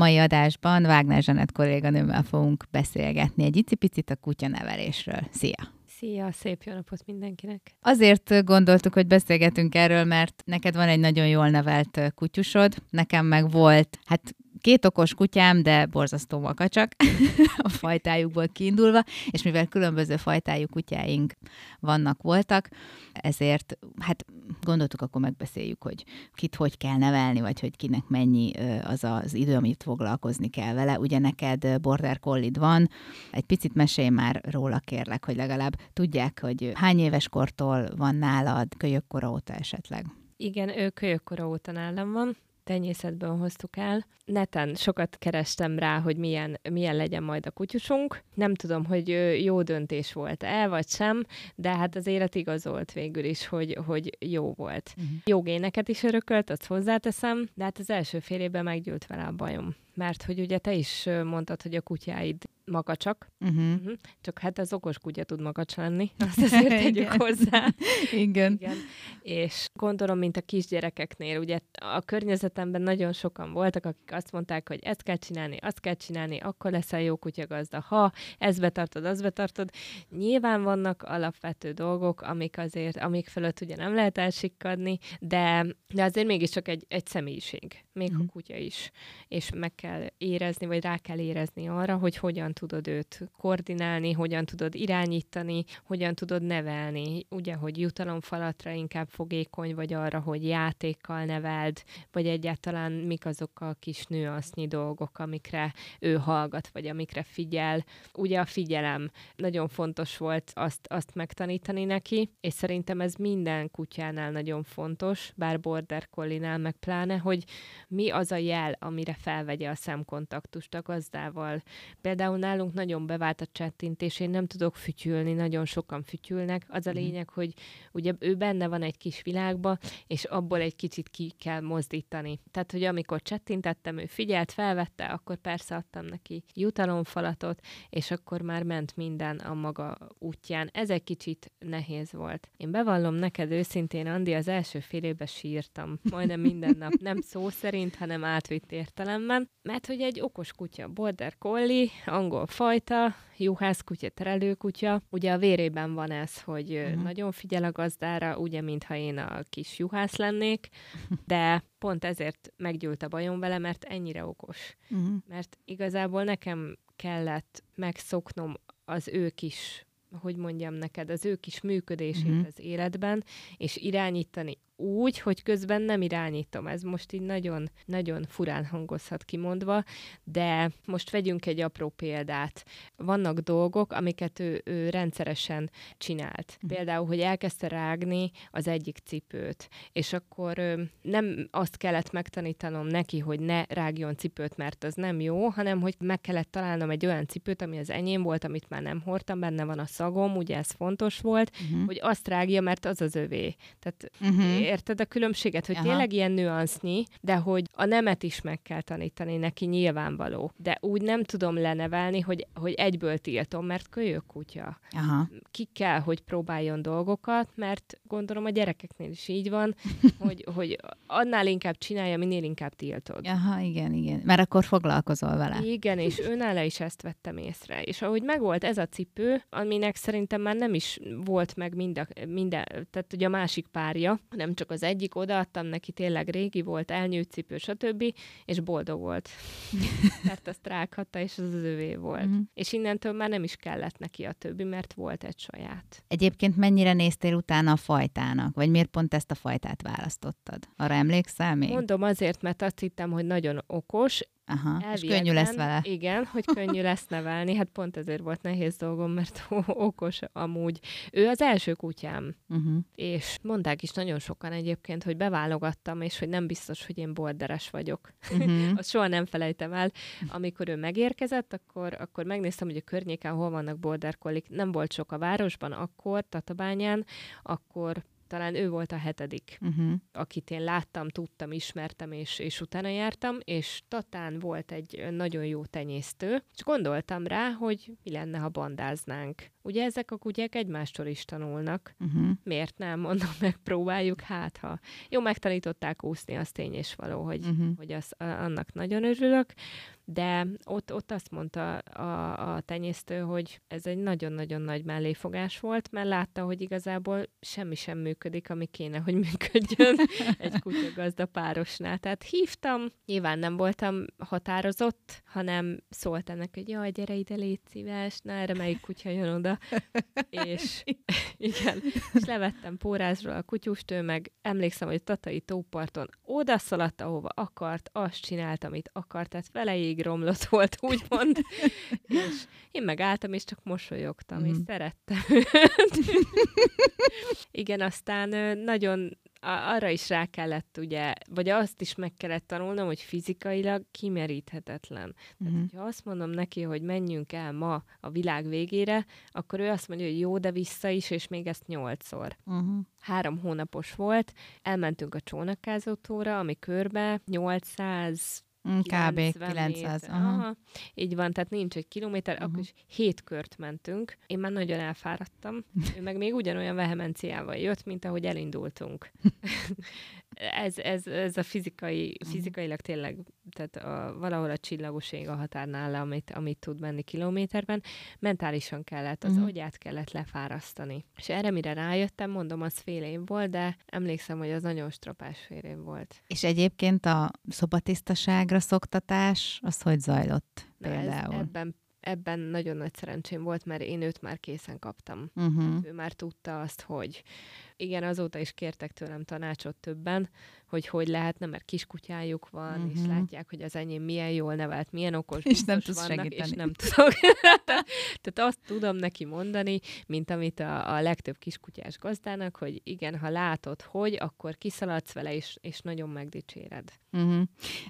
mai adásban Wagner Zsanett kolléganőmmel fogunk beszélgetni egy icipicit a kutyanevelésről. Szia! Szia, szép jó napot mindenkinek! Azért gondoltuk, hogy beszélgetünk erről, mert neked van egy nagyon jól nevelt kutyusod, nekem meg volt, hát két okos kutyám, de borzasztó makacsak a fajtájukból kiindulva, és mivel különböző fajtájú kutyáink vannak, voltak, ezért hát gondoltuk, akkor megbeszéljük, hogy kit hogy kell nevelni, vagy hogy kinek mennyi az az idő, amit foglalkozni kell vele. Ugye neked border collie van, egy picit mesélj már róla kérlek, hogy legalább tudják, hogy hány éves kortól van nálad, kölyökkora óta esetleg. Igen, ő kölyökkora óta nálam van, tenyészetből hoztuk el. Neten sokat kerestem rá, hogy milyen, milyen legyen majd a kutyusunk. Nem tudom, hogy jó döntés volt-e, vagy sem, de hát az élet igazolt végül is, hogy, hogy jó volt. Uh-huh. Jó géneket is örökölt, azt hozzáteszem, de hát az első fél évben meggyűlt vele a bajom mert hogy ugye te is mondtad, hogy a kutyáid makacsak, uh-huh. uh-huh. csak hát az okos kutya tud makacs lenni, azt azért tegyük hozzá. Igen. Igen. És gondolom, mint a kisgyerekeknél, ugye a környezetemben nagyon sokan voltak, akik azt mondták, hogy ezt kell csinálni, azt kell csinálni, akkor leszel jó kutyagazda, ha ezt betartod, azt betartod. Nyilván vannak alapvető dolgok, amik azért, amik fölött ugye nem lehet elsikkadni, de, de azért mégiscsak egy, egy személyiség, még uh-huh. a mhm. kutya is, és meg kell érezni, vagy rá kell érezni arra, hogy hogyan tudod őt koordinálni, hogyan tudod irányítani, hogyan tudod nevelni. Ugye, hogy jutalomfalatra inkább fogékony, vagy arra, hogy játékkal neveld, vagy egyáltalán mik azok a kis nőasznyi dolgok, amikre ő hallgat, vagy amikre figyel. Ugye a figyelem nagyon fontos volt azt, azt megtanítani neki, és szerintem ez minden kutyánál nagyon fontos, bár border collie meg pláne, hogy mi az a jel, amire felvegye a szemkontaktust a gazdával. Például nálunk nagyon bevált a csettintés, én nem tudok fütyülni, nagyon sokan fütyülnek. Az a mhm. lényeg, hogy ugye ő benne van egy kis világba, és abból egy kicsit ki kell mozdítani. Tehát, hogy amikor csettintettem, ő figyelt, felvette, akkor persze adtam neki jutalomfalatot, és akkor már ment minden a maga útján. Ez egy kicsit nehéz volt. Én bevallom neked őszintén, Andi, az első fél évben sírtam, majdnem minden nap, nem szó szerint, hanem átvitt értelemben, mert hogy egy okos kutya, border collie, angol fajta, juhász kutya, terelő kutya. Ugye a vérében van ez, hogy uh-huh. nagyon figyel a gazdára, ugye, mintha én a kis juhász lennék, de pont ezért meggyűlt a bajom vele, mert ennyire okos. Uh-huh. Mert igazából nekem kellett megszoknom az ő kis hogy mondjam neked, az ő kis működését uh-huh. az életben, és irányítani úgy, hogy közben nem irányítom. Ez most így nagyon, nagyon furán hangozhat kimondva, de most vegyünk egy apró példát. Vannak dolgok, amiket ő, ő rendszeresen csinált. Uh-huh. Például, hogy elkezdte rágni az egyik cipőt, és akkor ö, nem azt kellett megtanítanom neki, hogy ne rágjon cipőt, mert az nem jó, hanem hogy meg kellett találnom egy olyan cipőt, ami az enyém volt, amit már nem hordtam, benne van a szagom, ugye ez fontos volt, uh-huh. hogy azt rágja, mert az az övé. Tehát uh-huh érted a különbséget, hogy Aha. tényleg ilyen nüansznyi, de hogy a nemet is meg kell tanítani neki nyilvánvaló. De úgy nem tudom lenevelni, hogy, hogy egyből tiltom, mert kölyök kutya. Aha. Ki kell, hogy próbáljon dolgokat, mert gondolom a gyerekeknél is így van, hogy, hogy annál inkább csinálja, minél inkább tiltod. Aha, igen, igen. Mert akkor foglalkozol vele. Igen, és őnála is ezt vettem észre. És ahogy megvolt ez a cipő, aminek szerintem már nem is volt meg mind minden, tehát ugye a másik párja, nem csak az egyik, odaadtam neki, tényleg régi volt, elnyújt cipő, stb., és boldog volt. mert azt rághatta, és az az övé volt. Mm-hmm. És innentől már nem is kellett neki a többi, mert volt egy saját. Egyébként mennyire néztél utána a fajtának? Vagy miért pont ezt a fajtát választottad? Arra emlékszel még? Mondom azért, mert azt hittem, hogy nagyon okos, Aha, és könnyű lesz vele. Igen, hogy könnyű lesz nevelni. Hát pont ezért volt nehéz dolgom, mert okos amúgy. Ő az első kutyám. Uh-huh. És mondták is nagyon sokan egyébként, hogy beválogattam, és hogy nem biztos, hogy én borderes vagyok. Uh-huh. Azt soha nem felejtem el. Amikor ő megérkezett, akkor, akkor megnéztem, hogy a környéken hol vannak border collie. Nem volt sok a városban, akkor Tatabányán, akkor talán ő volt a hetedik, uh-huh. akit én láttam, tudtam, ismertem, és, és utána jártam, és Tatán volt egy nagyon jó tenyésztő, és gondoltam rá, hogy mi lenne, ha bandáznánk. Ugye ezek a kutyák egymástól is tanulnak. Uh-huh. Miért nem? Mondom, megpróbáljuk, hát ha. Jó, megtanították úszni, az tény és való, hogy, uh-huh. hogy az, annak nagyon örülök, de ott, ott azt mondta a, a tenyésztő, hogy ez egy nagyon-nagyon nagy melléfogás volt, mert látta, hogy igazából semmi sem működik, ami kéne, hogy működjön egy kutyagazda párosnál. Tehát hívtam, nyilván nem voltam határozott, hanem szólt ennek, hogy jaj, gyere ide, légy szíves, na erre melyik kutya jön oda. és igen, és levettem pórázról a kutyust, ő meg emlékszem, hogy Tatai tóparton oda szaladt, ahova akart, azt csinált, amit akart, tehát romlott volt, úgymond. és én megálltam, és csak mosolyogtam, mm. és szerettem Igen, aztán nagyon arra is rá kellett, ugye, vagy azt is meg kellett tanulnom, hogy fizikailag kimeríthetetlen. Tehát, uh-huh. hogyha azt mondom neki, hogy menjünk el ma a világ végére, akkor ő azt mondja, hogy jó, de vissza is, és még ezt nyolcszor. Uh-huh. Három hónapos volt, elmentünk a csónakázótóra, ami körbe 800 Mm, kb. 900. Aha. Aha. Így van, tehát nincs egy kilométer, uh-huh. akkor is hét kört mentünk. Én már nagyon elfáradtam. Ő meg még ugyanolyan vehemenciával jött, mint ahogy elindultunk. ez, ez, ez a fizikai, mhm. fizikailag tényleg, tehát a, valahol a csillagos ég a határnál, amit, amit tud menni kilométerben, mentálisan kellett, az uh-huh. agyát kellett lefárasztani. És erre mire rájöttem, mondom, az fél év volt, de emlékszem, hogy az nagyon stropás fél év volt. És egyébként a szobatisztaságra szoktatás, az hogy zajlott például? ez, ebben ebben nagyon nagy szerencsém volt, mert én őt már készen kaptam. Uh-huh. Ő már tudta azt, hogy igen, azóta is kértek tőlem tanácsot többen, hogy hogy lehetne, mert kiskutyájuk van, uh-huh. és mhm. látják, hogy az enyém milyen jól nevelt, milyen okos, és nem tudsz vannak, segíteni. és nem tudok. Tehát azt tudom neki mondani, mint amit a, a legtöbb kiskutyás gazdának, hogy igen, ha látod, hogy, akkor kiszaladsz vele, és, és nagyon megdicséred. Uh-huh.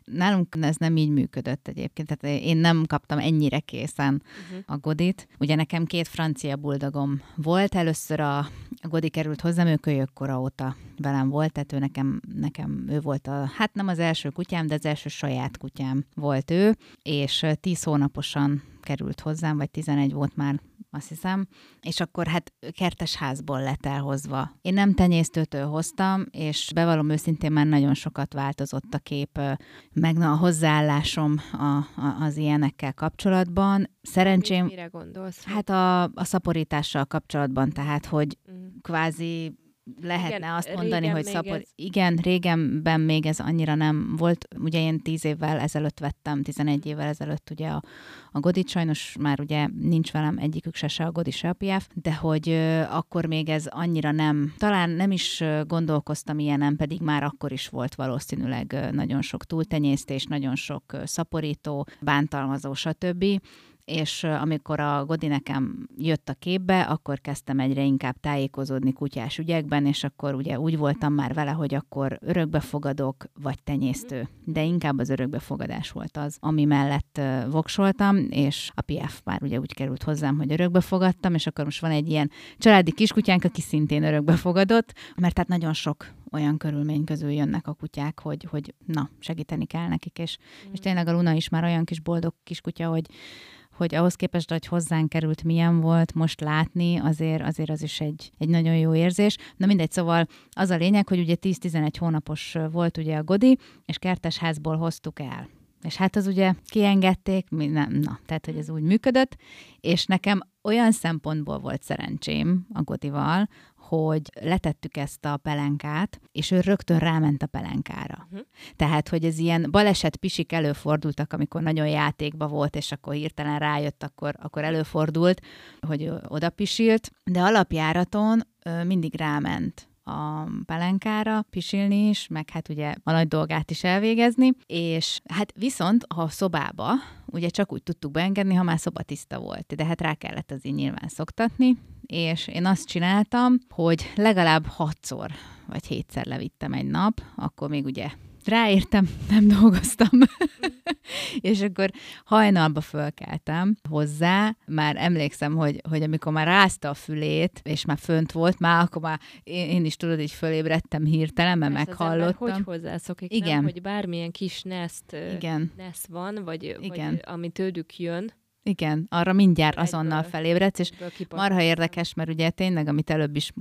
Nálunk ez nem így működött egyébként, tehát én nem kaptam ennyire készen uh-huh. a Godit. Ugye nekem két francia buldogom volt, először a, a Godi került hozzám, ő kölyök kora óta velem volt, tehát ő nekem, nekem ő volt a, hát nem az első kutyám, de az első saját kutyám volt ő, és tíz hónaposan került hozzám, vagy 11 volt már azt hiszem, és akkor hát kertes házból lett elhozva. Én nem tenyésztőtől hoztam, és bevallom őszintén már nagyon sokat változott a kép, meg a hozzáállásom a, a, az ilyenekkel kapcsolatban. Szerencsém... Mire gondolsz? Hát a, a szaporítással kapcsolatban, tehát, hogy mm. kvázi lehetne igen, azt mondani, hogy szapor... Ez... Igen, régenben még ez annyira nem volt. Ugye én tíz évvel ezelőtt vettem, 11 évvel ezelőtt ugye a, a Godit, sajnos már ugye nincs velem egyikük se, se a Godi, se a Piaf, de hogy ö, akkor még ez annyira nem, talán nem is gondolkoztam ilyenem, pedig már akkor is volt valószínűleg nagyon sok túltenyésztés, nagyon sok szaporító, bántalmazó, stb és amikor a Godi nekem jött a képbe, akkor kezdtem egyre inkább tájékozódni kutyás ügyekben, és akkor ugye úgy voltam már vele, hogy akkor örökbefogadok, vagy tenyésztő. De inkább az örökbefogadás volt az, ami mellett voksoltam, és a PF már ugye úgy került hozzám, hogy örökbefogadtam, és akkor most van egy ilyen családi kiskutyánk, aki szintén örökbefogadott, mert tehát nagyon sok olyan körülmény közül jönnek a kutyák, hogy, hogy na, segíteni kell nekik, és, mm. és tényleg a Luna is már olyan kis boldog kiskutya, hogy hogy ahhoz képest, hogy hozzánk került, milyen volt most látni, azért, azért az is egy, egy nagyon jó érzés. Na mindegy, szóval az a lényeg, hogy ugye 10-11 hónapos volt ugye a Godi, és kertesházból hoztuk el. És hát az ugye kiengedték, mi nem, na, tehát hogy ez úgy működött, és nekem olyan szempontból volt szerencsém a Godival, hogy letettük ezt a pelenkát, és ő rögtön ráment a pelenkára. Uh-huh. Tehát, hogy ez ilyen baleset pisik előfordultak, amikor nagyon játékba volt, és akkor hirtelen rájött, akkor, akkor előfordult, hogy oda pisilt, de alapjáraton mindig ráment a pelenkára pisilni is, meg hát ugye a nagy dolgát is elvégezni, és hát viszont a szobába ugye csak úgy tudtuk beengedni, ha már szobatiszta volt, de hát rá kellett azért nyilván szoktatni, és én azt csináltam, hogy legalább hatszor vagy hétszer levittem egy nap, akkor még ugye ráértem, nem dolgoztam. és akkor hajnalba fölkeltem hozzá, már emlékszem, hogy, hogy amikor már rázta a fülét, és már fönt volt, már akkor már én, én is tudod, így fölébredtem hirtelen, mert Ezt meghallottam. Az hogy hozzászokik, Igen. Nem? hogy bármilyen kis nest, Igen. nest van, vagy, Igen. vagy ami tőlük jön, igen, arra mindjárt azonnal felébredsz, és marha érdekes, mert ugye tényleg, amit előbb is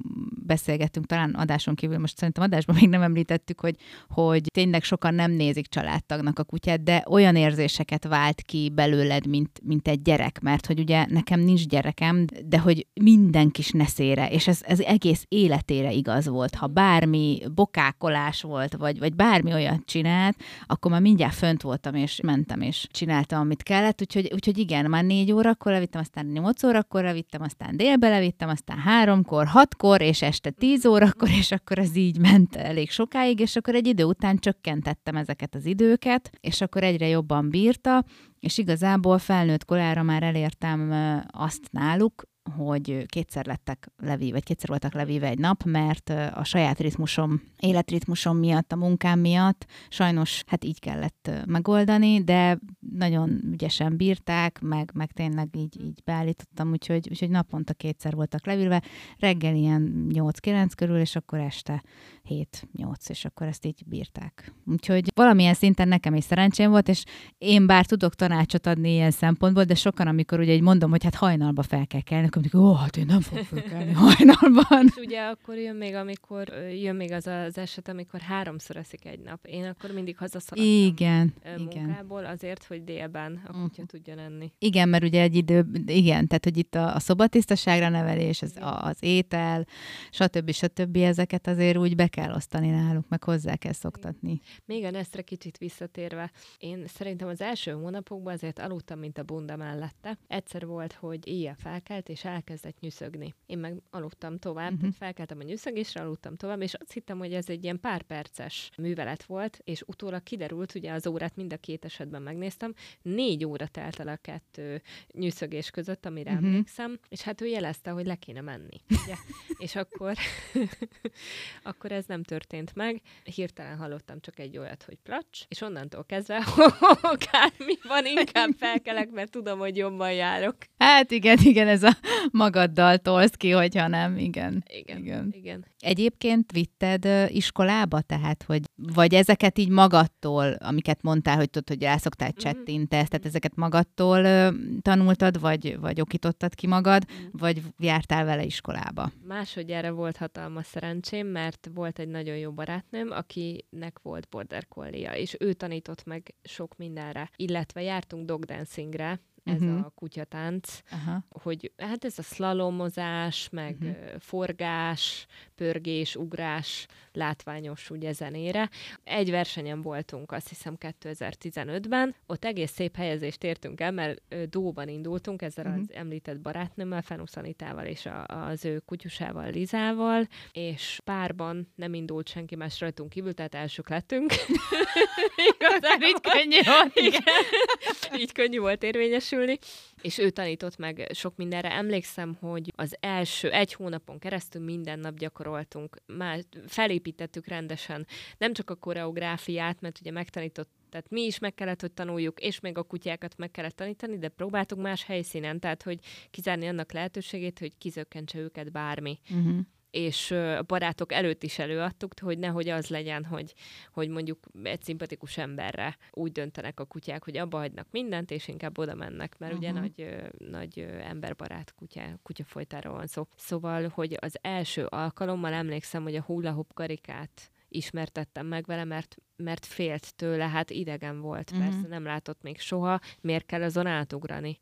beszélgettünk, talán adáson kívül, most szerintem adásban még nem említettük, hogy, hogy tényleg sokan nem nézik családtagnak a kutyát, de olyan érzéseket vált ki belőled, mint, mint egy gyerek, mert hogy ugye nekem nincs gyerekem, de hogy minden kis neszére, és ez, ez egész életére igaz volt. Ha bármi bokákolás volt, vagy, vagy bármi olyat csinált, akkor már mindjárt fönt voltam, és mentem, és csináltam, amit kellett, úgyhogy, úgyhogy igen, már négy órakor levittem, aztán nyolc órakor levittem, aztán délbe levittem, aztán háromkor, hatkor, és este tíz órakor, és akkor ez így ment elég sokáig, és akkor egy idő után csökkentettem ezeket az időket, és akkor egyre jobban bírta, és igazából felnőtt korára már elértem azt náluk, hogy kétszer lettek levi, vagy kétszer voltak levíve egy nap, mert a saját ritmusom, életritmusom miatt, a munkám miatt sajnos hát így kellett megoldani, de nagyon ügyesen bírták, meg, meg tényleg így, így beállítottam, úgyhogy, úgyhogy naponta kétszer voltak levilve, reggel ilyen 8-9 körül, és akkor este 7-8, és akkor ezt így bírták. Úgyhogy valamilyen szinten nekem is szerencsém volt, és én bár tudok tanácsot adni ilyen szempontból, de sokan, amikor ugye így mondom, hogy hát hajnalba fel kell kelni, akkor mindig, ó, hát én nem fogok felkelni hajnalban. És ugye akkor jön még, amikor jön még az az eset, amikor háromszor eszik egy nap. Én akkor mindig hazaszaladtam igen, munkából igen. azért, hogy délben a kutya uh-huh. tudjon enni. Igen, mert ugye egy idő, igen, tehát hogy itt a, a szobatisztaságra nevelés, az, az étel, stb. stb. ezeket azért úgy be kell osztani náluk, meg hozzá kell szoktatni. Még a Nesztre kicsit visszatérve, én szerintem az első hónapokban azért aludtam, mint a bunda mellette. Egyszer volt, hogy éjjel felkelt, és elkezdett nyűszögni. Én meg aludtam tovább, uh-huh. felkeltem a nyűszögésre, aludtam tovább, és azt hittem, hogy ez egy ilyen pár perces művelet volt, és utólag kiderült, ugye az órát mind a két esetben megnéztem, négy óra telt el a kettő nyűszögés között, amire uh-huh. emlékszem, és hát ő jelezte, hogy le kéne menni. Ugye? és akkor, akkor ez nem történt meg. Hirtelen hallottam csak egy olyat, hogy placs, és onnantól kezdve, akármi van, inkább felkelek, mert tudom, hogy jobban járok. Hát igen, igen, ez a magaddal tolsz ki, hogyha nem, igen. Igen, igen. igen. Egyébként vitted iskolába, tehát, hogy vagy ezeket így magadtól, amiket mondtál, hogy tudod, hogy elszoktál mhm. csettintesz, tehát ezeket magadtól tanultad, vagy, vagy okítottad ki magad, mm. vagy jártál vele iskolába? Másodjára volt hatalmas szerencsém, mert volt egy nagyon jó barátnőm, akinek volt border collie és ő tanított meg sok mindenre, illetve jártunk dogdancingre, ez uh-huh. a kutyatánc, uh-huh. hogy hát ez a szlalomozás, meg uh-huh. forgás, pörgés, ugrás, látványos ugye zenére. Egy versenyen voltunk, azt hiszem 2015-ben, ott egész szép helyezést értünk el, mert Dóban indultunk ezzel uh-huh. az említett barátnőmmel, Fenuszanitával és a, az ő kutyusával, Lizával, és párban nem indult senki más rajtunk kívül, tehát elsők lettünk. Igazán így könnyű volt. Igen. így könnyű volt érvényesülni, és ő tanított meg sok mindenre. Emlékszem, hogy az első egy hónapon keresztül minden nap gyakoroltunk, már felépítettük rendesen nem csak a koreográfiát, mert ugye megtanított tehát mi is meg kellett, hogy tanuljuk, és még a kutyákat meg kellett tanítani, de próbáltuk más helyszínen, tehát hogy kizárni annak lehetőségét, hogy kizökkentse őket bármi. Uh-huh és a barátok előtt is előadtuk, hogy nehogy az legyen, hogy, hogy mondjuk egy szimpatikus emberre úgy döntenek a kutyák, hogy abba hagynak mindent, és inkább oda mennek, mert uh-huh. ugye nagy, nagy emberbarát kutya, kutyafolytáról van szó. Szóval, hogy az első alkalommal emlékszem, hogy a hula hoop karikát ismertettem meg vele, mert, mert félt tőle, hát idegen volt, uh-huh. persze nem látott még soha, miért kell azon átugrani.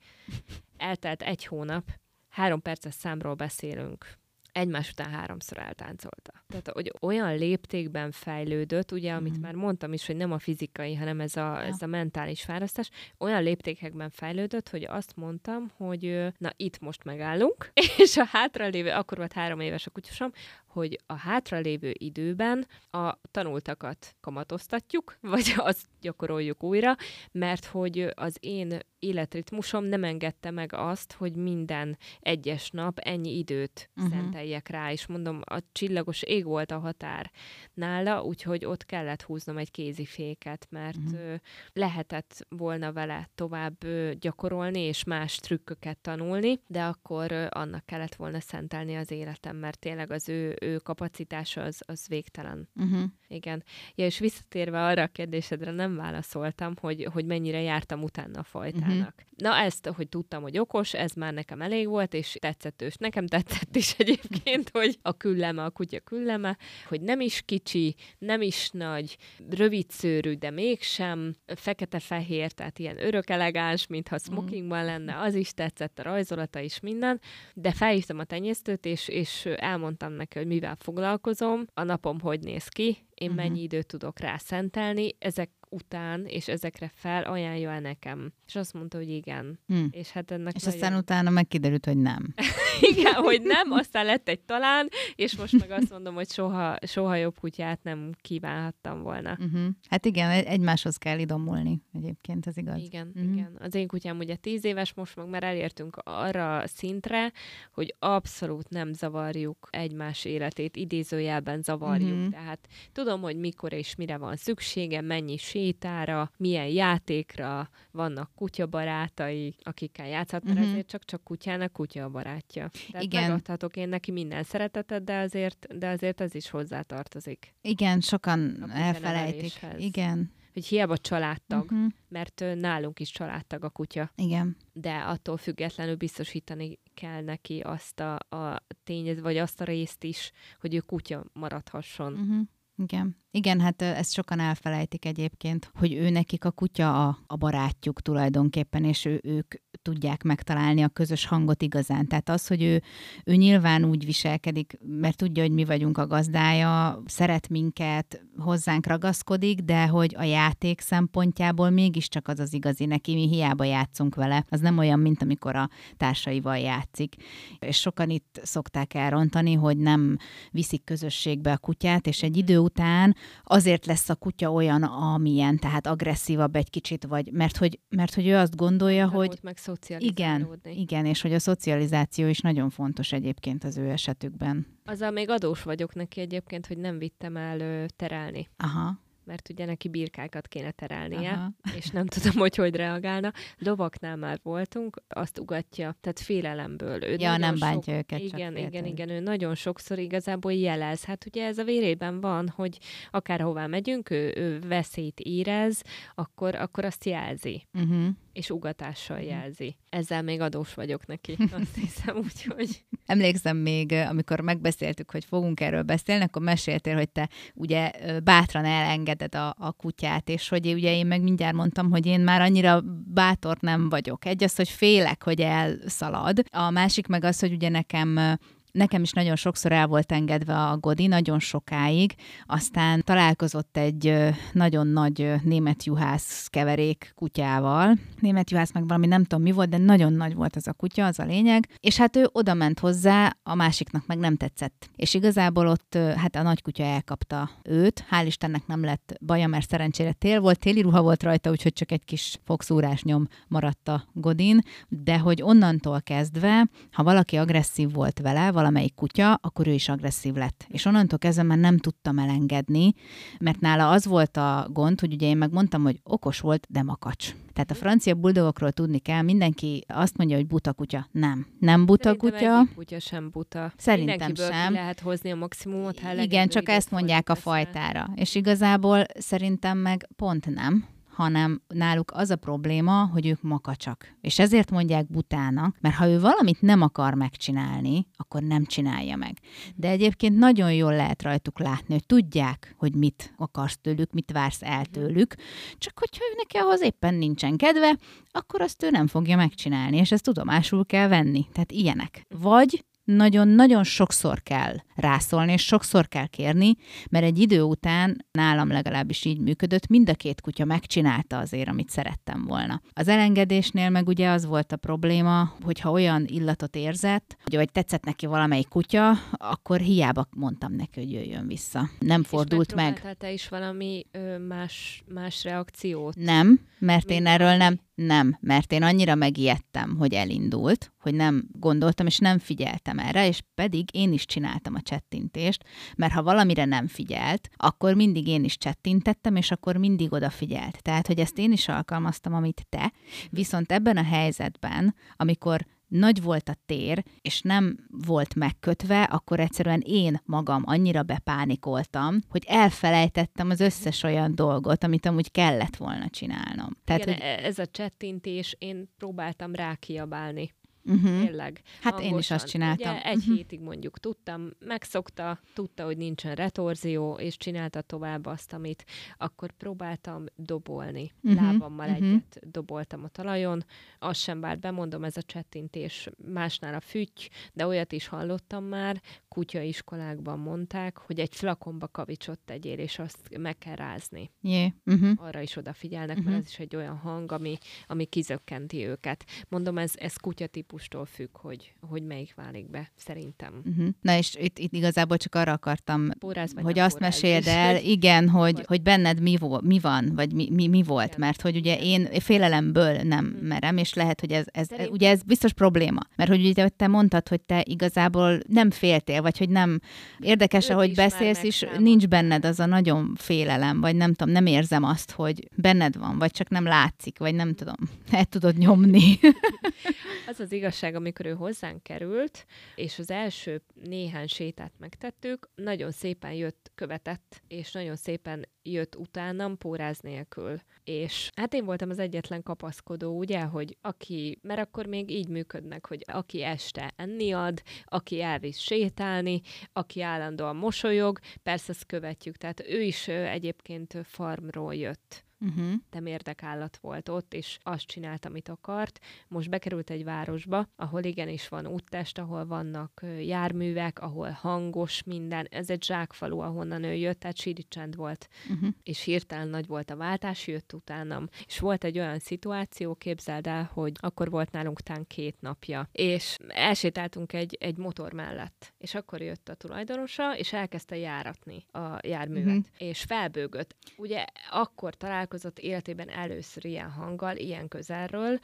Eltelt egy hónap, három perces számról beszélünk egymás után háromszor eltáncolta. Tehát, hogy olyan léptékben fejlődött, ugye, amit mm. már mondtam is, hogy nem a fizikai, hanem ez a, ja. ez a mentális fárasztás, olyan léptékekben fejlődött, hogy azt mondtam, hogy na itt most megállunk, és a hátralévő, akkor volt három éves a kutyusom, hogy a hátralévő időben a tanultakat kamatoztatjuk, vagy azt gyakoroljuk újra, mert hogy az én életritmusom nem engedte meg azt, hogy minden egyes nap ennyi időt uh-huh. szenteljek rá, és mondom, a csillagos ég volt a határ nála, úgyhogy ott kellett húznom egy kéziféket, mert uh-huh. lehetett volna vele tovább gyakorolni, és más trükköket tanulni, de akkor annak kellett volna szentelni az életem, mert tényleg az ő, ő kapacitása az, az végtelen. Uh-huh. Igen. Ja, és visszatérve arra a kérdésedre nem válaszoltam, hogy, hogy mennyire jártam utána a fajtának. Uh-huh. Na ezt, hogy tudtam, hogy okos, ez már nekem elég volt, és tetszett ős. Nekem tetszett is egyébként, hogy a külleme, a kutya külleme, hogy nem is kicsi, nem is nagy, rövid szőrű, de mégsem, fekete-fehér, tehát ilyen örök elegáns, mintha mhm. smokingban lenne, az is tetszett, a rajzolata is minden, de felhívtam a tenyésztőt, és, és elmondtam neki, hogy mivel foglalkozom, a napom hogy néz ki, én uh-huh. mennyi időt tudok rá szentelni, ezek után, és ezekre fel ajánlja el nekem. És azt mondta, hogy igen. Hmm. És hát ennek És nagyon... aztán utána megkiderült, hogy nem. igen, hogy nem, aztán lett egy talán, és most meg azt mondom, hogy soha, soha jobb kutyát nem kívánhattam volna. Uh-huh. Hát igen, egymáshoz kell idomulni egyébként, ez igaz. Igen, uh-huh. igen. Az én kutyám ugye tíz éves, most meg már elértünk arra szintre, hogy abszolút nem zavarjuk egymás életét, idézőjelben zavarjuk. Uh-huh. Tehát tudom, hogy mikor és mire van szüksége, mennyi sétára, milyen játékra, vannak kutyabarátai, akikkel játszhat, mert uh-huh. ezért csak-csak kutyának kutya a barátja. Tehát Igen. megadhatok én neki minden szeretetet, de azért, de azért ez is hozzátartozik. Igen, sokan elfelejtik. Igen. Hogy hiába családtag, uh-huh. mert nálunk is családtag a kutya. Igen. De attól függetlenül biztosítani kell neki azt a, a tényező, vagy azt a részt is, hogy ő kutya maradhasson. Uh-huh. Igen. Igen, hát ezt sokan elfelejtik egyébként, hogy ő nekik a kutya a, a barátjuk tulajdonképpen, és ő, ők tudják megtalálni a közös hangot igazán. Tehát az, hogy ő, ő nyilván úgy viselkedik, mert tudja, hogy mi vagyunk a gazdája, szeret minket, hozzánk ragaszkodik, de hogy a játék szempontjából mégiscsak az az igazi neki, mi hiába játszunk vele. Az nem olyan, mint amikor a társaival játszik. És sokan itt szokták elrontani, hogy nem viszik közösségbe a kutyát, és egy idő után azért lesz a kutya olyan, amilyen, tehát agresszívabb egy kicsit, vagy mert hogy, mert hogy ő azt gondolja, Nem hogy meg igen, igen, és hogy a szocializáció is nagyon fontos egyébként az ő esetükben. Azzal még adós vagyok neki egyébként, hogy nem vittem el terelni. Aha mert ugye neki birkákat kéne terelnie, Aha. és nem tudom, hogy hogy reagálna. Lovaknál már voltunk, azt ugatja, tehát félelemből. Ő ja, nem sok, bántja őket. Igen, csak igen, igen, ő nagyon sokszor igazából jelez. Hát ugye ez a vérében van, hogy akárhová megyünk, ő, ő veszélyt érez, akkor, akkor azt jelzi. Uh-huh és ugatással jelzi. Ezzel még adós vagyok neki, azt hiszem, úgyhogy... Emlékszem még, amikor megbeszéltük, hogy fogunk erről beszélni, akkor meséltél, hogy te ugye bátran elengeded a, a kutyát, és hogy ugye én meg mindjárt mondtam, hogy én már annyira bátor nem vagyok. Egy az, hogy félek, hogy elszalad. A másik meg az, hogy ugye nekem Nekem is nagyon sokszor el volt engedve a Godi, nagyon sokáig, aztán találkozott egy nagyon nagy német juhász keverék kutyával. Német juhász meg valami nem tudom mi volt, de nagyon nagy volt az a kutya, az a lényeg. És hát ő oda ment hozzá, a másiknak meg nem tetszett. És igazából ott hát a nagy kutya elkapta őt. Hál' Istennek nem lett baja, mert szerencsére tél volt, téli ruha volt rajta, úgyhogy csak egy kis fogszúrás nyom maradt a Godin, de hogy onnantól kezdve, ha valaki agresszív volt vele, valamelyik kutya, akkor ő is agresszív lett. És onnantól kezdve már nem tudtam elengedni, mert nála az volt a gond, hogy ugye én megmondtam, hogy okos volt, de makacs. Tehát a francia buldogokról tudni kell, mindenki azt mondja, hogy buta kutya. Nem, nem buta Szerintem kutya. Kutya sem buta. Szerintem sem. lehet hozni a maximumot, ha Igen, csak ezt mondják a fajtára. És igazából szerintem meg pont nem hanem náluk az a probléma, hogy ők makacsak. És ezért mondják butának, mert ha ő valamit nem akar megcsinálni, akkor nem csinálja meg. De egyébként nagyon jól lehet rajtuk látni, hogy tudják, hogy mit akarsz tőlük, mit vársz el tőlük, csak hogyha ő neki ahhoz éppen nincsen kedve, akkor azt ő nem fogja megcsinálni, és ezt tudomásul kell venni. Tehát ilyenek. Vagy nagyon-nagyon sokszor kell rászólni, és sokszor kell kérni, mert egy idő után nálam legalábbis így működött, mind a két kutya megcsinálta azért, amit szerettem volna. Az elengedésnél meg ugye az volt a probléma, hogy ha olyan illatot érzett, hogy vagy tetszett neki valamelyik kutya, akkor hiába mondtam neki, hogy jöjjön vissza. Nem és fordult meg. te is valami ö, más, más reakciót? Nem, mert én erről nem, nem, mert én annyira megijedtem, hogy elindult, hogy nem gondoltam és nem figyeltem erre, és pedig én is csináltam a csettintést, mert ha valamire nem figyelt, akkor mindig én is csettintettem, és akkor mindig odafigyelt. Tehát, hogy ezt én is alkalmaztam, amit te, viszont ebben a helyzetben, amikor nagy volt a tér, és nem volt megkötve, akkor egyszerűen én magam annyira bepánikoltam, hogy elfelejtettem az összes olyan dolgot, amit amúgy kellett volna csinálnom. Tehát, Igen, hogy... E- ez a csettintés, én próbáltam rákiabálni. Uh-huh. Tényleg. Hát hangosan. én is azt csináltam. Ugye egy uh-huh. hétig mondjuk tudtam, megszokta, tudta, hogy nincsen retorzió, és csinálta tovább azt, amit akkor próbáltam dobolni. Uh-huh. Lábammal uh-huh. egyet doboltam a talajon, az sem vált, bemondom, ez a csettintés másnál a füty, de olyat is hallottam már, kutyaiskolákban mondták, hogy egy flakonba kavicsot tegyél, és azt meg kell rázni. Yeah. Uh-huh. Arra is odafigyelnek, uh-huh. mert ez is egy olyan hang, ami, ami kizökkenti őket. Mondom, ez, ez kutyatípus típustól függ, hogy, hogy melyik válik be, szerintem. Uh-huh. Na és itt, itt igazából csak arra akartam, póráz, hogy azt meséld el, igen, hogy, hogy benned mi, vo, mi van, vagy mi, mi, mi volt, igen. mert hogy ugye én félelemből nem uh-huh. merem, és lehet, hogy ez, ez ugye ez biztos probléma, mert hogy ugye te mondtad, hogy te igazából nem féltél, vagy hogy nem érdekes, ahogy beszélsz, és nincs benned az a nagyon félelem, vagy nem tudom, nem érzem azt, hogy benned van, vagy csak nem látszik, vagy nem tudom, el tudod nyomni. az az igaz, igazság, amikor ő hozzánk került, és az első néhány sétát megtettük, nagyon szépen jött, követett, és nagyon szépen jött utánam póráz nélkül. És hát én voltam az egyetlen kapaszkodó, ugye, hogy aki, mert akkor még így működnek, hogy aki este enni ad, aki elvisz sétálni, aki állandóan mosolyog, persze ezt követjük, tehát ő is egyébként farmról jött uh-huh. nem érdekállat volt ott, és azt csinált, amit akart. Most bekerült egy városba, ahol igenis van úttest, ahol vannak járművek, ahol hangos minden. Ez egy zsákfalu, ahonnan ő jött, tehát csend volt. Uh-huh. És hirtelen nagy volt a váltás, jött utánam. És volt egy olyan szituáció, képzeld el, hogy akkor volt nálunk tán két napja, és elsétáltunk egy, egy motor mellett, és akkor jött a tulajdonosa, és elkezdte járatni a járművet, uh-huh. és felbőgött. Ugye akkor talál találkozott életében először ilyen hanggal, ilyen közelről,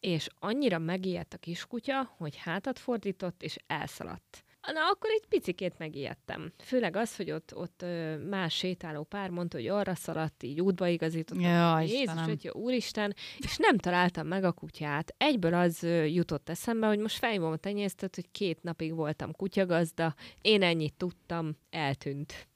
és annyira megijedt a kiskutya, hogy hátat fordított, és elszaladt. Na, akkor egy picikét megijedtem. Főleg az, hogy ott, ott más sétáló pár mondta, hogy arra szaladt, így útba igazított. Ja, Jézus, hogy úristen, és nem találtam meg a kutyát. Egyből az jutott eszembe, hogy most fejvom a tenyésztett, hogy két napig voltam kutyagazda, én ennyit tudtam, eltűnt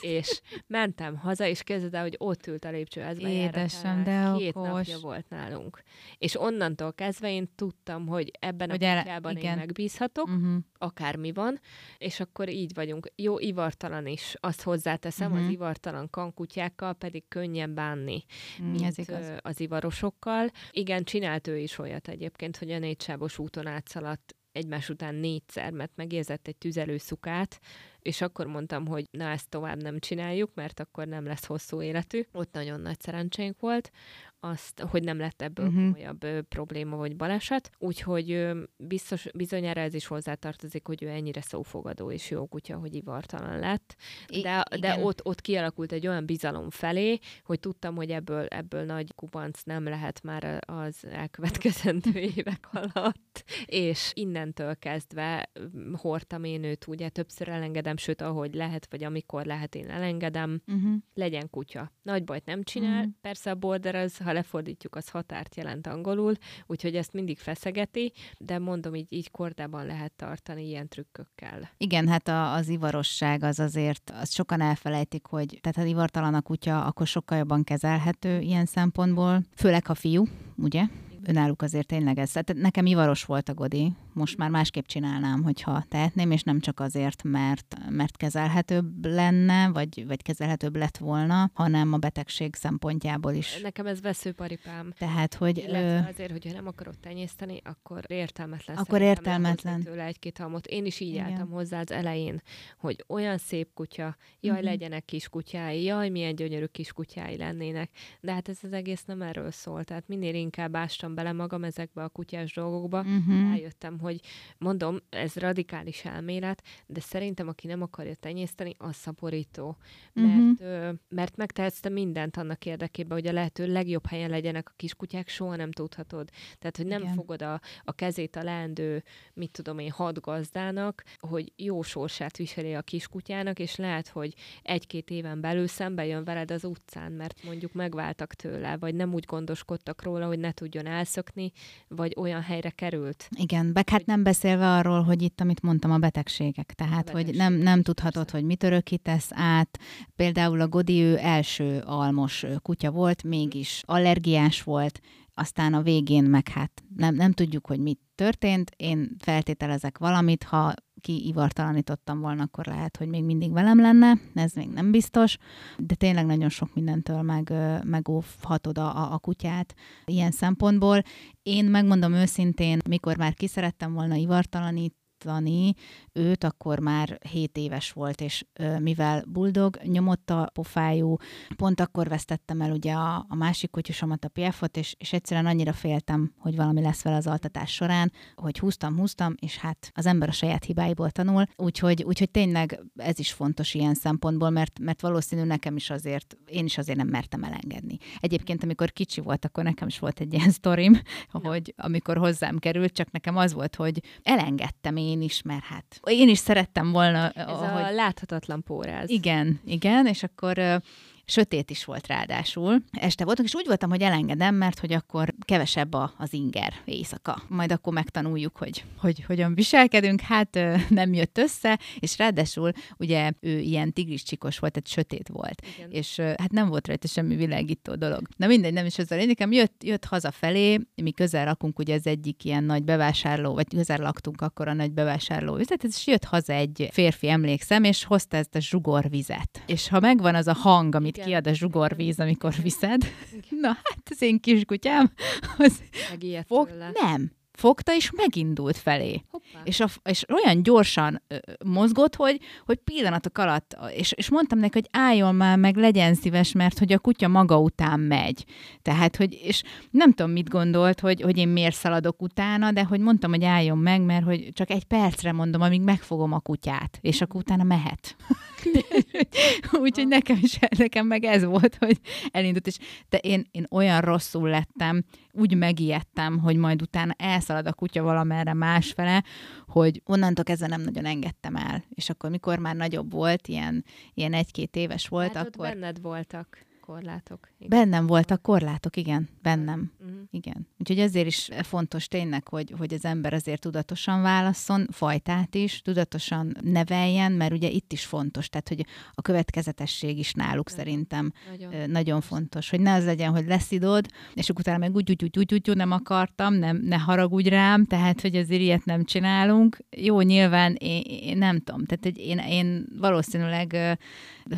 és mentem haza, és kezded el, hogy ott ült a lépcsőházban. Édesem, de Két okos. napja volt nálunk. És onnantól kezdve én tudtam, hogy ebben hogy a kutyában én megbízhatok, uh-huh. akármi van, és akkor így vagyunk. Jó, ivartalan is, azt hozzáteszem, uh-huh. az mhm. ivartalan kankutyákkal pedig könnyen bánni, mm, mint Ez igaz. az ivarosokkal. Igen, csinált ő is olyat egyébként, hogy a négysávos úton átszaladt egymás után négyszer, mert megérzett egy tüzelőszukát, és akkor mondtam, hogy na ezt tovább nem csináljuk, mert akkor nem lesz hosszú életű. Ott nagyon nagy szerencsénk volt azt, hogy nem lett ebből uh-huh. komolyabb ö, probléma vagy baleset. Úgyhogy ö, biztos, bizonyára ez is hozzátartozik, hogy ő ennyire szófogadó és jó kutya, hogy ivartalan lett. De, I- de ott, ott kialakult egy olyan bizalom felé, hogy tudtam, hogy ebből, ebből nagy kupanc nem lehet már az elkövetkezendő évek alatt. És innentől kezdve hordtam én őt, ugye többször elengedem, sőt, ahogy lehet, vagy amikor lehet, én elengedem. Uh-huh. Legyen kutya. Nagy bajt nem csinál. Uh-huh. Persze a border az, ha lefordítjuk, az határt jelent angolul, úgyhogy ezt mindig feszegeti, de mondom, így, így kordában lehet tartani ilyen trükkökkel. Igen, hát a, az ivarosság az azért, azt sokan elfelejtik, hogy tehát ha ivartalan a kutya, akkor sokkal jobban kezelhető ilyen szempontból, főleg ha fiú, ugye? önálluk azért tényleg ez. Tehát nekem ivaros volt a Godi, most már másképp csinálnám, hogyha tehetném, és nem csak azért, mert, mert kezelhetőbb lenne, vagy, vagy kezelhetőbb lett volna, hanem a betegség szempontjából is. Nekem ez veszőparipám. Tehát, hogy... Illetve azért, hogyha nem akarod tenyészteni, akkor értelmetlen. Akkor értelmetlen. Tőle egy-két halmot. Én is így Igen. álltam hozzá az elején, hogy olyan szép kutya, jaj, uh-huh. legyenek kis kutyái, jaj, milyen gyönyörű kis kutyái lennének. De hát ez az egész nem erről szól. Tehát minél inkább ástam bele magam ezekbe a kutyás dolgokba, uh-huh. rájöttem, hogy mondom, ez radikális elmélet, de szerintem aki nem akarja tenyészteni, az szaporító. Mert, uh-huh. mert megtehetsz te mindent annak érdekében, hogy a lehető legjobb helyen legyenek a kiskutyák, soha nem tudhatod. Tehát, hogy nem Igen. fogod a, a kezét a leendő, mit tudom én, hat gazdának, hogy jó sorsát viseli a kiskutyának, és lehet, hogy egy-két éven belül szembe jön veled az utcán, mert mondjuk megváltak tőle, vagy nem úgy gondoskodtak róla, hogy ne tudjon elszökni, vagy olyan helyre került. Igen, be hát nem beszélve arról, hogy itt, amit mondtam, a betegségek. Tehát, a betegségek. hogy nem, nem tudhatod, hogy mit örökítesz át. Például a Godi ő első almos kutya volt, mégis allergiás volt, aztán a végén meg hát nem, nem tudjuk, hogy mit történt. Én feltételezek valamit, ha kiivartalanítottam volna, akkor lehet, hogy még mindig velem lenne, ez még nem biztos, de tényleg nagyon sok mindentől meg, megóvhatod a, a kutyát ilyen szempontból. Én megmondom őszintén, mikor már kiszerettem volna ivartalanít, tartani őt, akkor már 7 éves volt, és mivel buldog, nyomott a pofájú, pont akkor vesztettem el ugye a, a másik kutyusomat, a PF-ot, és, és egyszerűen annyira féltem, hogy valami lesz vele az altatás során, hogy húztam, húztam, és hát az ember a saját hibáiból tanul, úgyhogy, úgyhogy tényleg ez is fontos ilyen szempontból, mert, mert valószínű nekem is azért, én is azért nem mertem elengedni. Egyébként, amikor kicsi volt, akkor nekem is volt egy ilyen sztorim, hogy amikor hozzám került, csak nekem az volt, hogy elengedtem én én is, mert hát én is szerettem volna. Ez ahogy... a láthatatlan póráz. Igen, igen, és akkor sötét is volt ráadásul. Este voltunk, és úgy voltam, hogy elengedem, mert hogy akkor kevesebb a, az inger éjszaka. Majd akkor megtanuljuk, hogy, hogy hogyan viselkedünk. Hát nem jött össze, és ráadásul ugye ő ilyen tigris volt, tehát sötét volt. Igen. És hát nem volt rajta semmi világító dolog. Na mindegy, nem is az a lényegem. Jött, jött hazafelé, mi közel lakunk, ugye ez egyik ilyen nagy bevásárló, vagy közel laktunk akkor a nagy bevásárló üzlet, és jött haza egy férfi, emlékszem, és hozta ezt a zsugorvizet. És ha megvan az a hang, amit kiad a zsugorvíz, amikor viszed. Na, hát az én kiskutyám, az fog... Nem, fogta, és megindult felé. És, a, és olyan gyorsan ö, mozgott, hogy, hogy pillanatok alatt, és, és mondtam neki, hogy álljon már meg, legyen szíves, mert hogy a kutya maga után megy. Tehát, hogy, és nem tudom, mit gondolt, hogy, hogy én miért szaladok utána, de hogy mondtam, hogy álljon meg, mert hogy csak egy percre mondom, amíg megfogom a kutyát, és akkor utána mehet. Úgyhogy nekem is, nekem meg ez volt, hogy elindult, és de én, én olyan rosszul lettem, úgy megijedtem, hogy majd utána elszalad a kutya valamerre másfele, hogy onnantól kezdve nem nagyon engedtem el. És akkor, mikor már nagyobb volt, ilyen, ilyen egy-két éves volt, hát akkor... benned voltak korlátok. Igen. Bennem voltak korlátok, igen, bennem. Uh-huh. Igen. Úgyhogy ezért is fontos tényleg, hogy, hogy az ember azért tudatosan válaszol, fajtát is, tudatosan neveljen, mert ugye itt is fontos, tehát hogy a következetesség is náluk nagyon, szerintem nagyon, nagyon fontos, hogy ne az legyen, hogy lesz idod, és akkor utána meg úgy, úgy, úgy, úgy, úgy, nem akartam, nem, ne haragudj rám, tehát hogy azért ilyet nem csinálunk. Jó, nyilván én, én nem tudom, tehát hogy én, én valószínűleg,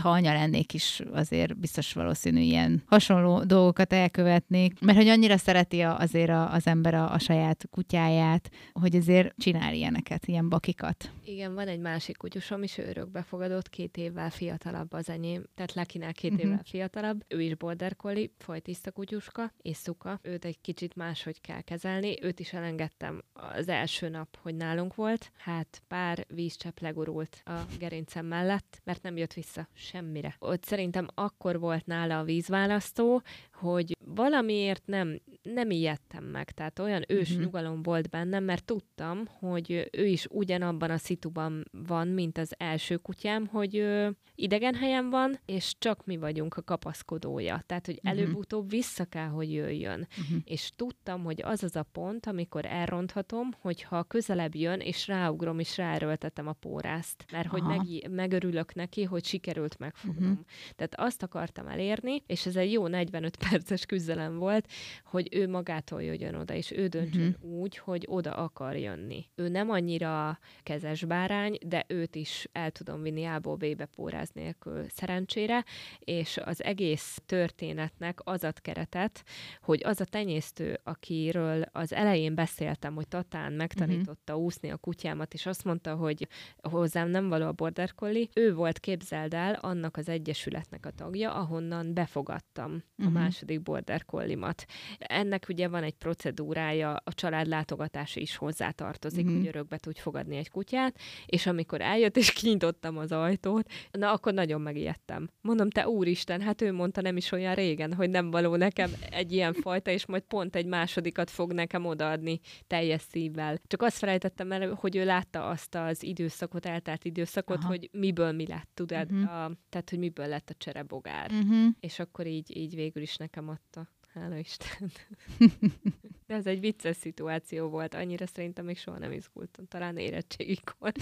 ha anya lennék is, azért biztos valószínűleg valószínű ilyen hasonló dolgokat elkövetnék, mert hogy annyira szereti azért az ember a, a saját kutyáját, hogy azért csinál ilyeneket, ilyen bakikat. Igen, van egy másik kutyusom is, ő örökbefogadott, két évvel fiatalabb az enyém, tehát Lekinál két uh-huh. évvel fiatalabb. Ő is border collie, folytiszta kutyuska, és szuka. Őt egy kicsit máshogy kell kezelni. Őt is elengedtem az első nap, hogy nálunk volt. Hát pár vízcsepp legurult a gerincem mellett, mert nem jött vissza semmire. Ott szerintem akkor volt nála a vízválasztó, hogy valamiért nem, nem ijedtem meg, tehát olyan ős uh-huh. nyugalom volt bennem, mert tudtam, hogy ő is ugyanabban a szituban van, mint az első kutyám, hogy ő idegen helyen van, és csak mi vagyunk a kapaszkodója. Tehát, hogy uh-huh. előbb-utóbb vissza kell, hogy jöjjön. Uh-huh. És tudtam, hogy az az a pont, amikor elronthatom, hogyha közelebb jön, és ráugrom, és ráerőltetem a pórázt. Mert Aha. hogy meg, megörülök neki, hogy sikerült megfognom. Uh-huh. Tehát azt akartam elérni, és ez egy jó 45 perces küzdelem volt, hogy ő magától jöjjön oda, és ő döntsön uh-huh. úgy, hogy oda akar jönni. Ő nem annyira kezes bárány, de őt is el tudom vinni A-ból B-be póráz nélkül szerencsére, és az egész történetnek az ad keretet, hogy az a tenyésztő, akiről az elején beszéltem, hogy Tatán megtanította uh-huh. úszni a kutyámat, és azt mondta, hogy hozzám nem való a border collie, ő volt, képzeld el, annak az egyesületnek a tagja, ahonnan befogadtam uh-huh. a mhm. második border collimat. Ennek ugye van egy procedúrája, a családlátogatás is hozzátartozik, uh-huh. hogy örökbe tudj fogadni egy kutyát, és amikor eljött és kinyitottam az ajtót, na akkor nagyon megijedtem. Mondom, te úristen, hát ő mondta nem is olyan régen, hogy nem való nekem egy ilyen fajta, és majd pont egy másodikat fog nekem odaadni teljes szívvel. Csak azt felejtettem el, hogy ő látta azt az időszakot, eltelt időszakot, Aha. hogy miből mi lett, tudod? Uh-huh. A, tehát, hogy miből lett a cserebogár. Uh-huh. És akkor így, így végül is nekem adta. Hála Isten. De ez egy vicces szituáció volt, annyira szerintem még soha nem izgultam, talán érettségikor.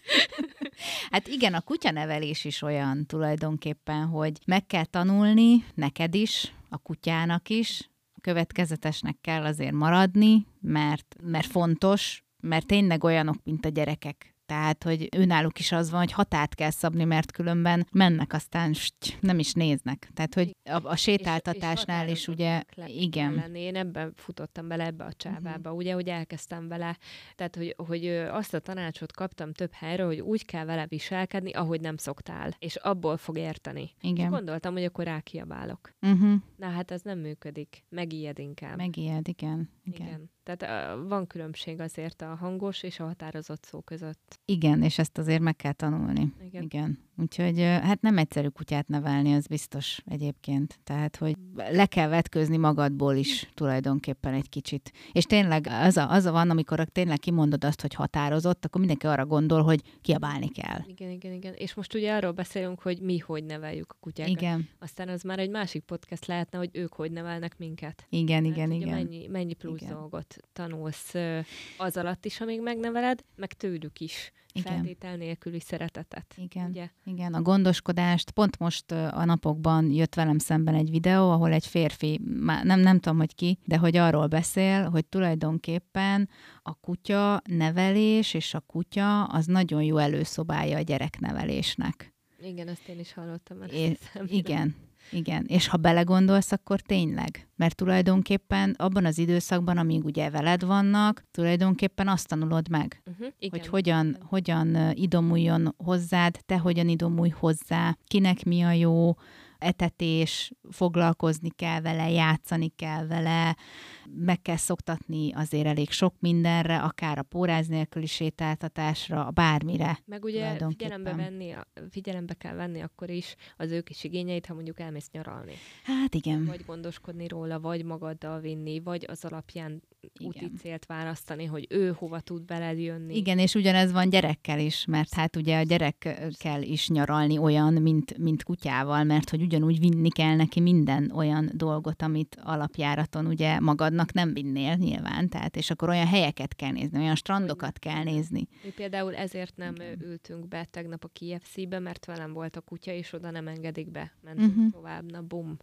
hát igen, a kutyanevelés is olyan tulajdonképpen, hogy meg kell tanulni, neked is, a kutyának is, következetesnek kell azért maradni, mert, mert fontos, mert tényleg olyanok, mint a gyerekek tehát, hogy őnáluk is az van, hogy határt kell szabni, mert különben mennek, aztán st, nem is néznek. Tehát, hogy a, a sétáltatásnál és, és is ugye, le, igen. Lenni. Én ebben futottam bele ebbe a csávába, uh-huh. ugye, hogy elkezdtem vele, tehát, hogy, hogy azt a tanácsot kaptam több helyről, hogy úgy kell vele viselkedni, ahogy nem szoktál, és abból fog érteni. Igen. És gondoltam, hogy akkor rákiabálok. Uh-huh. Na hát ez nem működik. Megijed inkább. Megijed, igen. igen. igen. Tehát van különbség azért a hangos és a határozott szó között. Igen, és ezt azért meg kell tanulni. Igen. Igen. Úgyhogy hát nem egyszerű kutyát nevelni, az biztos egyébként. Tehát, hogy le kell vetközni magadból is tulajdonképpen egy kicsit. És tényleg az a, az a van, amikor tényleg kimondod azt, hogy határozott, akkor mindenki arra gondol, hogy kiabálni kell. Igen, igen, igen. És most ugye arról beszélünk, hogy mi hogy neveljük a kutyákat. Igen. Aztán az már egy másik podcast lehetne, hogy ők hogy nevelnek minket. Igen, igen, igen. Mennyi, mennyi plusz igen. dolgot tanulsz az alatt is, amíg megneveled, meg tőlük is. Igen. Feltétel nélküli szeretetet. Igen. Ugye? Igen, a gondoskodást. Pont most a napokban jött velem szemben egy videó, ahol egy férfi, nem, nem tudom, hogy ki, de hogy arról beszél, hogy tulajdonképpen a kutya nevelés és a kutya az nagyon jó előszobája a gyereknevelésnek. Igen, ezt én is hallottam. É, igen, igen, és ha belegondolsz, akkor tényleg. Mert tulajdonképpen abban az időszakban, amíg ugye veled vannak, tulajdonképpen azt tanulod meg, uh-huh, igen. hogy hogyan, hogyan idomuljon hozzád, te hogyan idomulj hozzá, kinek mi a jó, etetés, foglalkozni kell vele, játszani kell vele, meg kell szoktatni azért elég sok mindenre, akár a póráz nélküli sétáltatásra, bármire. Meg ugye figyelembe, venni, figyelembe kell venni akkor is az ő kis igényeit, ha mondjuk elmész nyaralni. Hát igen. Vagy gondoskodni róla, vagy magaddal vinni, vagy az alapján igen. úti célt választani, hogy ő hova tud veled jönni. Igen, és ugyanez van gyerekkel is, mert hát ugye a gyerekkel is nyaralni olyan, mint, mint kutyával, mert hogy ugyanúgy vinni kell neki minden olyan dolgot, amit alapjáraton ugye magadnak nem vinnél nyilván, tehát és akkor olyan helyeket kell nézni, olyan strandokat kell nézni. Mi például ezért nem Igen. ültünk be tegnap a KFC-be, mert velem volt a kutya, és oda nem engedik be. Mentünk uh-huh. tovább, na bum.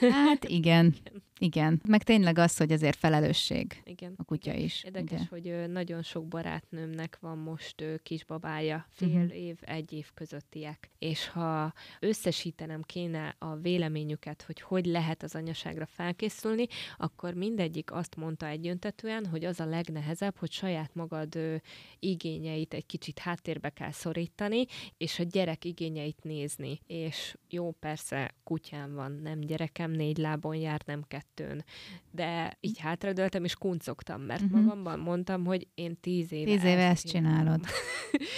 Hát igen, igen. Meg tényleg az, hogy azért felelősség igen. a kutya igen. is. Érdekes, ugye? hogy nagyon sok barátnőmnek van most kisbabája, fél uh-huh. év, egy év közöttiek. És ha összesítenem kéne a véleményüket, hogy hogy lehet az anyaságra felkészülni, akkor mindegyik azt mondta egyöntetően, hogy az a legnehezebb, hogy saját magad ö, igényeit egy kicsit háttérbe kell szorítani, és a gyerek igényeit nézni. És jó, persze kutyám van, nem gyerekem, négy lábon jár, nem kettőn. De így hátradőltem, és kuncogtam, mert uh-huh. magamban mondtam, hogy én tíz éve, tíz éve ezt csinálod.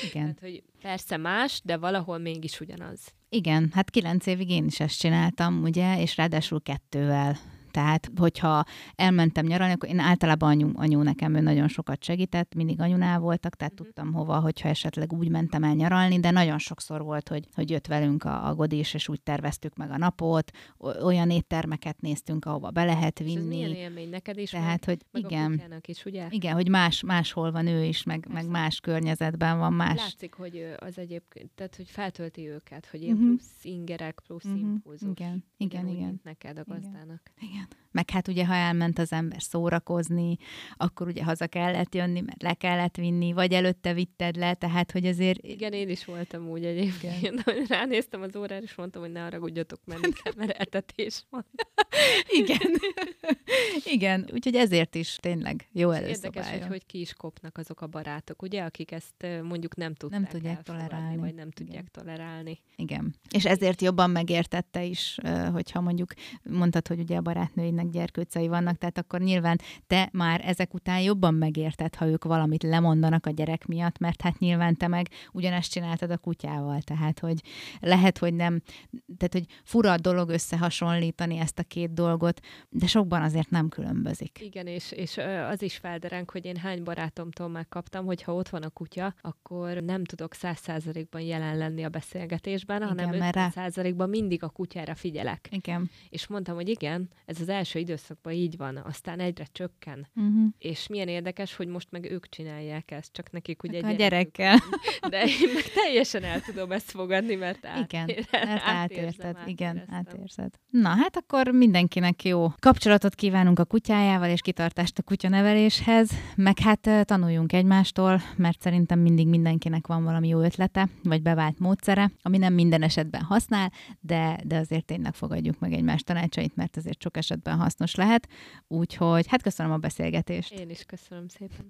Igen. Tehát, hogy persze más, de valahol mégis ugyanaz. Igen, hát kilenc évig én is ezt csináltam, ugye, és ráadásul kettővel tehát, hogyha elmentem nyaralni, akkor én általában anyu, anyu nekem ő nagyon sokat segített, mindig anyunál voltak, tehát uh-huh. tudtam hova, hogyha esetleg úgy mentem el nyaralni, de nagyon sokszor volt, hogy, hogy jött velünk a, a godis, és úgy terveztük meg a napot, olyan éttermeket néztünk, ahova be lehet vinni. És ez milyen élmény neked is, tehát, meg, hogy meg igen, a is, ugye? Igen, hogy más, máshol van ő is, meg, meg más környezetben van más. Látszik, hogy az egyébként, tehát hogy feltölti őket, hogy ilyen uh-huh. plusz ingerek, plusz uh-huh. impulzus. Igen, igen, igen. neked a gazdának. Igen. igen. Amen. Meg hát ugye, ha elment az ember szórakozni, akkor ugye haza kellett jönni, mert le kellett vinni, vagy előtte vitted le, tehát hogy azért... Igen, én is voltam úgy egyébként, hogy ránéztem az órára, és mondtam, hogy ne haragudjatok, menni kell, mert etetés van. Igen. Igen, úgyhogy ezért is tényleg jó előszobálja. Érdekes, hogy hogy ki is kopnak azok a barátok, ugye, akik ezt mondjuk nem tudták Nem tudják tolerálni. Vagy nem tudják Igen. tolerálni. Igen. És ezért jobban megértette is, hogyha mondjuk mondtad, hogy ugye a barátnőinek gyerkőcei vannak, tehát akkor nyilván te már ezek után jobban megérted, ha ők valamit lemondanak a gyerek miatt, mert hát nyilván te meg ugyanezt csináltad a kutyával, tehát hogy lehet, hogy nem, tehát hogy fura dolog összehasonlítani ezt a két dolgot, de sokban azért nem különbözik. Igen, és, és az is feldereng, hogy én hány barátomtól megkaptam, hogy ha ott van a kutya, akkor nem tudok száz százalékban jelen lenni a beszélgetésben, igen, hanem öt százalékban mindig a kutyára figyelek. Igen. És mondtam, hogy igen, ez az első időszakban így van, aztán egyre csökken. Uh-huh. És milyen érdekes, hogy most meg ők csinálják ezt, csak nekik ugye hát a gyerekkel. De én meg teljesen el tudom ezt fogadni, mert át, igen, mert átérted. Igen, átérzed. Na, hát akkor mindenkinek jó kapcsolatot kívánunk a kutyájával, és kitartást a kutyaneveléshez, meg hát tanuljunk egymástól, mert szerintem mindig mindenkinek van valami jó ötlete, vagy bevált módszere, ami nem minden esetben használ, de, de azért tényleg fogadjuk meg egymás tanácsait, mert azért sok esetben hasznos lehet. Úgyhogy hát köszönöm a beszélgetést. Én is köszönöm szépen.